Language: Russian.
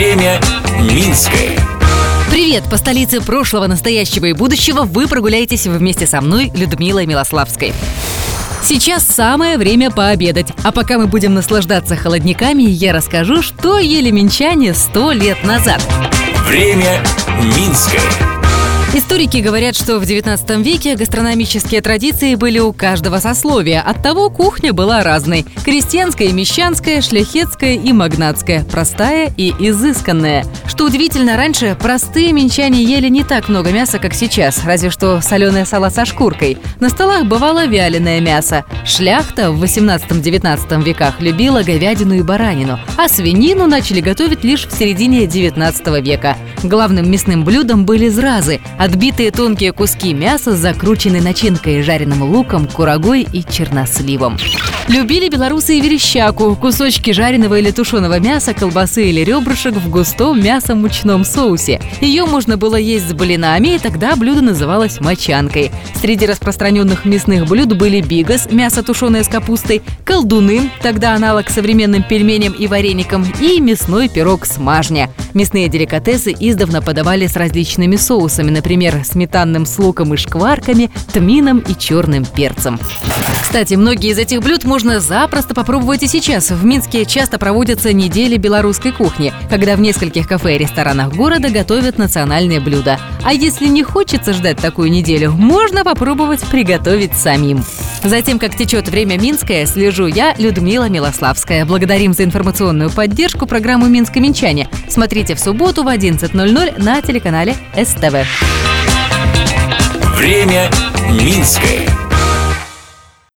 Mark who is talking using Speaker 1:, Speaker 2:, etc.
Speaker 1: Время Минское.
Speaker 2: Привет! По столице прошлого, настоящего и будущего вы прогуляетесь вместе со мной, Людмилой Милославской. Сейчас самое время пообедать. А пока мы будем наслаждаться холодниками, я расскажу, что ели минчане сто лет назад.
Speaker 1: Время Минское.
Speaker 2: Историки говорят, что в 19 веке гастрономические традиции были у каждого сословия. Оттого кухня была разной. Крестьянская, мещанская, шляхетская и магнатская. Простая и изысканная. Что удивительно, раньше простые минчане ели не так много мяса, как сейчас, разве что соленое сало со шкуркой. На столах бывало вяленое мясо. Шляхта в 18-19 веках любила говядину и баранину, а свинину начали готовить лишь в середине 19 века. Главным мясным блюдом были зразы – Отбитые тонкие куски мяса с закрученной начинкой, жареным луком, курагой и черносливом. Любили белорусы и верещаку – кусочки жареного или тушеного мяса, колбасы или ребрышек в густом мясо-мучном соусе. Ее можно было есть с блинами, и тогда блюдо называлось мочанкой. Среди распространенных мясных блюд были бигас – мясо, тушеное с капустой, колдуны – тогда аналог современным пельменям и вареникам, и мясной пирог с мажня. Мясные деликатесы издавна подавали с различными соусами, например, сметанным с луком и шкварками, тмином и черным перцем. Кстати, многие из этих блюд можно запросто попробовать и сейчас. В Минске часто проводятся недели белорусской кухни, когда в нескольких кафе и ресторанах города готовят национальные блюда. А если не хочется ждать такую неделю, можно попробовать приготовить самим. Затем, как течет время Минское, слежу я, Людмила Милославская. Благодарим за информационную поддержку программу «Минск-Минчане». Смотрите в субботу в 11.00 на телеканале СТВ.
Speaker 1: Время Минское.